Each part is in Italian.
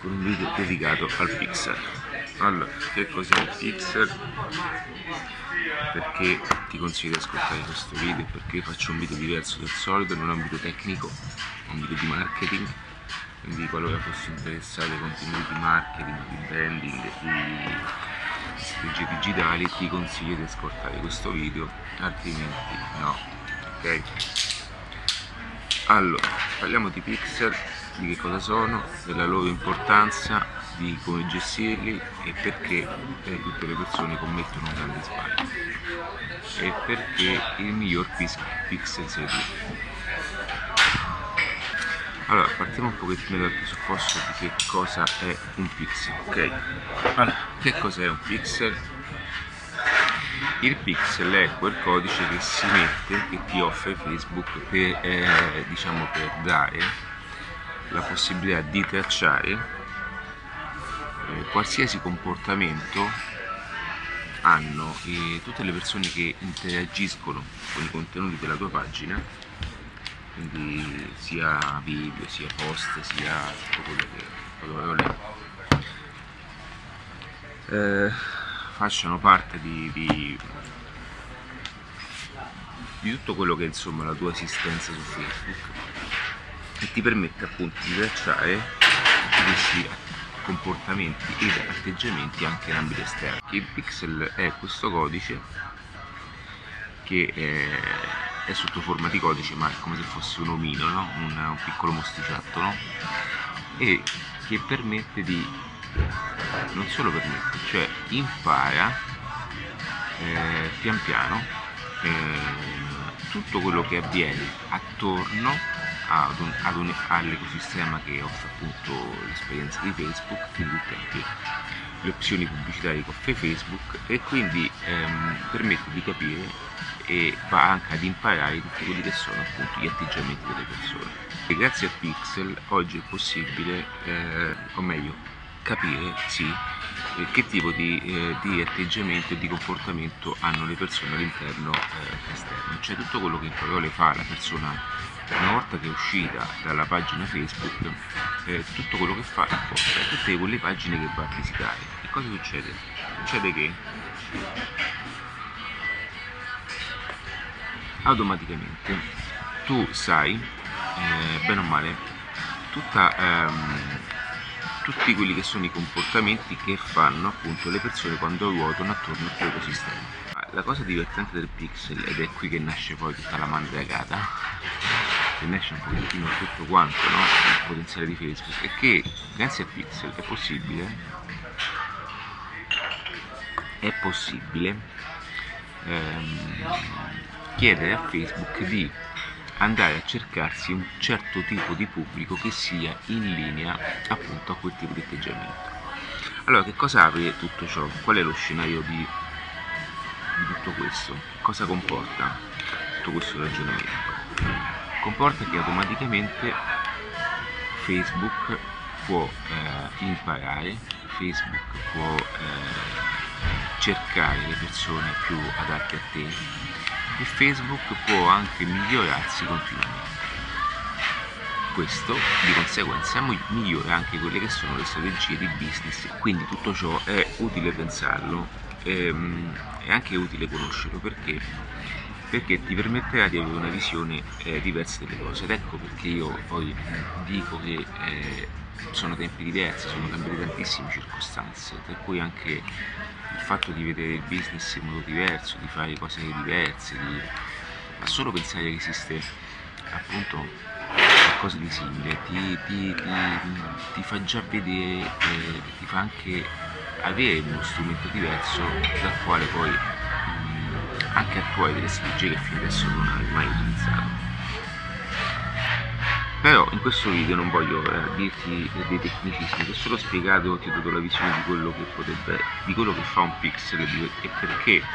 con un video dedicato al pixel allora che cos'è il pixel perché ti consiglio di ascoltare questo video? Perché faccio un video diverso del solito non è un video tecnico un video di marketing. Quindi qualora fossi interessato ai contenuti di marketing, di branding, di strategie digitali ti consiglio di ascoltare questo video altrimenti no ok? Allora parliamo di pixel di che cosa sono della loro importanza di come gestirli e perché eh, tutte le persone commettono grandi sbagli e perché il miglior pixel sia tu allora partiamo un pochettino dal presupposto di che cosa è un pixel ok? Allora che cos'è un pixel? Il pixel è quel codice che si mette che ti offre Facebook per, eh, diciamo per dare la possibilità di tracciare eh, qualsiasi comportamento hanno eh, tutte le persone che interagiscono con i contenuti della tua pagina quindi sia video, sia post, sia tutto quello che quello eh, facciano parte di, di, di, tutto quello che è insomma la tua esistenza su Facebook e ti permette appunto di tracciare questi comportamenti ed atteggiamenti anche in ambito esterno. Il pixel è questo codice che eh, è sotto forma di codice ma è come se fosse un omino, no? un, un, piccolo mostriciattolo e che permette di, non solo permette, cioè impara eh, pian piano eh, tutto quello che avviene attorno ad un, ad un, all'ecosistema che offre appunto l'esperienza di Facebook, quindi anche le opzioni pubblicitarie che offre Facebook e quindi ehm, permette di capire e va anche ad imparare tutti quelli che sono appunto gli atteggiamenti delle persone. E grazie a Pixel oggi è possibile, eh, o meglio, capire sì, eh, che tipo di, eh, di, atteggiamento e di comportamento hanno le persone all'interno eh, esterno, cioè tutto quello che in parole fa la persona una volta che è uscita dalla pagina Facebook, eh, tutto quello che fa importa, tutte quelle pagine che va a visitare. E cosa succede? Succede che automaticamente tu sai, eh, bene o male, tutta, ehm, tutti quelli che sono i comportamenti che fanno appunto le persone quando ruotano attorno al tuo ecosistema. La cosa divertente del pixel, ed è qui che nasce poi tutta la mandragata, che nasce un pochettino tutto quanto, no? il potenziale di Facebook, è che grazie a pixel è possibile, è possibile ehm, chiedere a Facebook di andare a cercarsi un certo tipo di pubblico che sia in linea appunto a quel tipo di atteggiamento. Allora, che cosa apre tutto ciò? Qual è lo scenario di, di tutto questo? Cosa comporta tutto questo ragionamento? Comporta che automaticamente Facebook può eh, imparare, Facebook può eh, cercare le persone più adatte a te e Facebook può anche migliorarsi continuamente. Questo di conseguenza migliora anche quelle che sono le strategie di business, quindi tutto ciò è utile pensarlo, ehm, è anche utile conoscerlo perché, perché ti permetterà di avere una visione eh, diversa delle cose. Ed ecco perché io poi dico che eh, sono tempi diversi, sono cambiate tantissime circostanze, per cui anche il fatto di vedere il business in modo diverso, di fare cose diverse, di... ma solo pensare che esiste appunto qualcosa di simile ti, ti, ti, ti fa già vedere, eh, ti fa anche avere uno strumento diverso dal quale poi anche attuare delle strategie che fino adesso non hai mai utilizzato però in questo video non voglio eh, dirti dei tecnicismi, ti ho solo spiegato, ti ho dato la visione di quello che potrebbe, di quello che fa un pixel e perché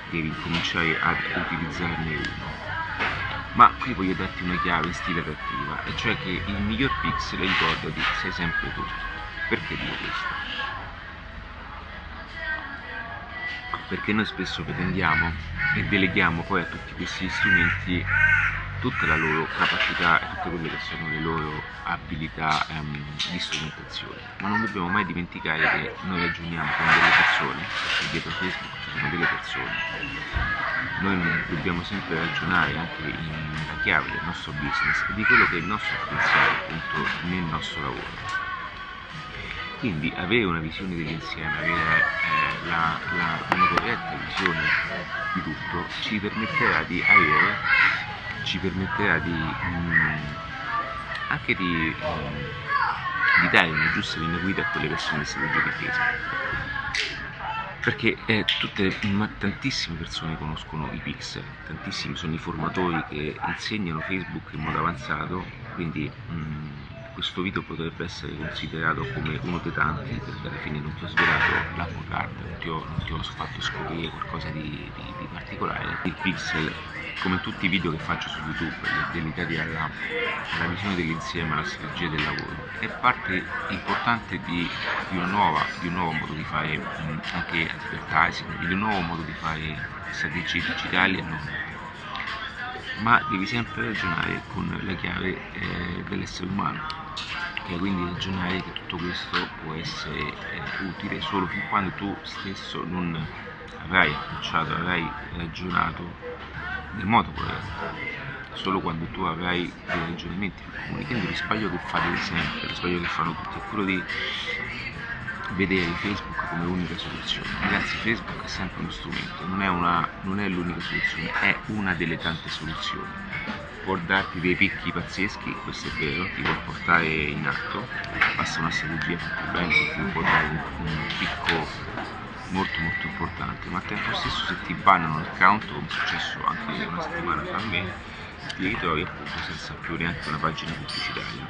devi cominciare ad utilizzarne uno. Ma qui voglio darti una chiave in stile adattiva, e cioè che il miglior pixel, ricordati, sei sempre tu. Perché dico questo? Perché noi spesso pretendiamo e deleghiamo poi a tutti questi strumenti tutta la loro capacità e tutte quelle che sono le loro abilità ehm, di strumentazione. Ma non dobbiamo mai dimenticare che noi ragioniamo con delle persone, perché dietro Facebook ci sono delle persone. Noi dobbiamo sempre ragionare anche in chiave del nostro business e di quello che è il nostro potenziale appunto nel nostro lavoro. Quindi avere una visione dell'insieme, avere eh, la, la, una corretta visione di tutto ci permetterà di avere, ci permetterà di mh, mm, anche di, mh, mm, di, dare una giusta linea guida a quelle persone che si di Facebook perché eh, tutte, ma tantissime persone conoscono i pixel, tantissimi sono i formatori che insegnano Facebook in modo avanzato, quindi mh, mm, questo video potrebbe essere considerato come uno dei tanti, perché alla fine non ti ho svelato l'apple card, non ti ho, non ti ho fatto scoprire qualcosa di, di, di particolare. Il pixel come tutti i video che faccio su YouTube, dedicati alla, alla visione dell'insieme, alla strategia del lavoro, è parte importante di, di, nuova, di un nuovo modo di fare mh, anche advertising, di un nuovo modo di fare strategie digitali e non. Ma devi sempre ragionare con la chiave eh, dell'essere umano, che quindi ragionare che tutto questo può essere eh, utile solo fin quando tu stesso non avrai approcciato, avrai ragionato nel modo corretto. Solo quando tu avrai dei ragionamenti comuni. Quindi lo sbaglio che fate sempre lo sbaglio che fanno tutti è quello di vedere Facebook come unica soluzione. Ragazzi Facebook è sempre uno strumento non è, una, non è l'unica soluzione è una delle tante soluzioni. Può darti dei picchi pazzeschi, questo è vero, ti può portare in atto, basta una strategia fatta bene ti può dare un, un picco molto molto importante ma al tempo stesso se ti bannano l'account come è successo anche una settimana fa a me ti ritrovi appunto senza più neanche una pagina pubblicitaria.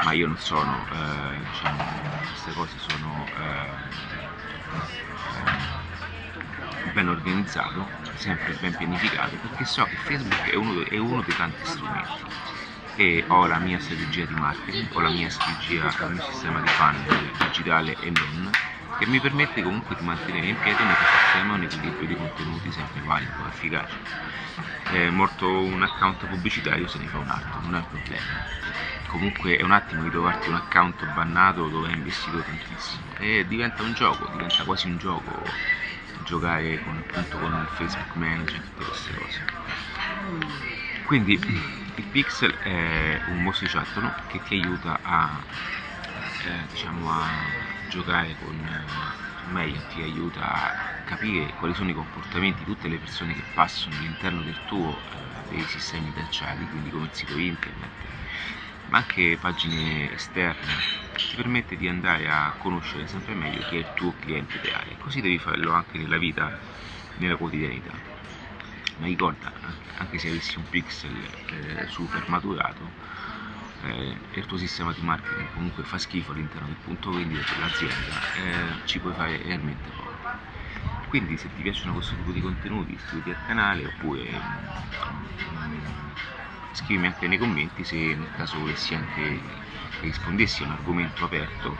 Ma io non sono eh, diciamo queste cose sono eh, ben organizzato sempre ben pianificato perché so che Facebook è uno, è uno dei tanti strumenti. E ho la mia strategia di marketing, ho la mia strategia, il mio sistema di funnel digitale e non che mi permette comunque di mantenere in piedi un ecosistema, un equilibrio di contenuti sempre valido, efficace. È morto un account pubblicitario, se ne fa un altro, non è un problema. Comunque è un attimo di trovarti un account bannato dove hai investito tantissimo e diventa un gioco, diventa quasi un gioco giocare con, appunto con il Facebook Manager e tutte queste cose. Quindi il pixel è un mostriciattolo che ti aiuta a, eh, diciamo a giocare con eh, meglio ti aiuta a capire quali sono i comportamenti di tutte le persone che passano all'interno del tuo eh, dei sistemi tracciati, quindi come il sito internet, ma anche pagine esterne, ti permette di andare a conoscere sempre meglio chi è il tuo cliente ideale. Così devi farlo anche nella vita, nella quotidianità. Ma ricorda, anche se avessi un pixel eh, super maturato, eh, il tuo sistema di marketing comunque fa schifo all'interno del punto vendita dell'azienda, eh, ci puoi fare realmente poco. Quindi se ti piacciono questo tipo di contenuti iscriviti al canale oppure mm, scrivimi anche nei commenti se nel caso volessi anche che rispondessi a un argomento aperto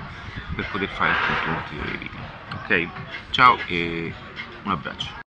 per poter fare appunto ulteriori video. Ok? Ciao e un abbraccio.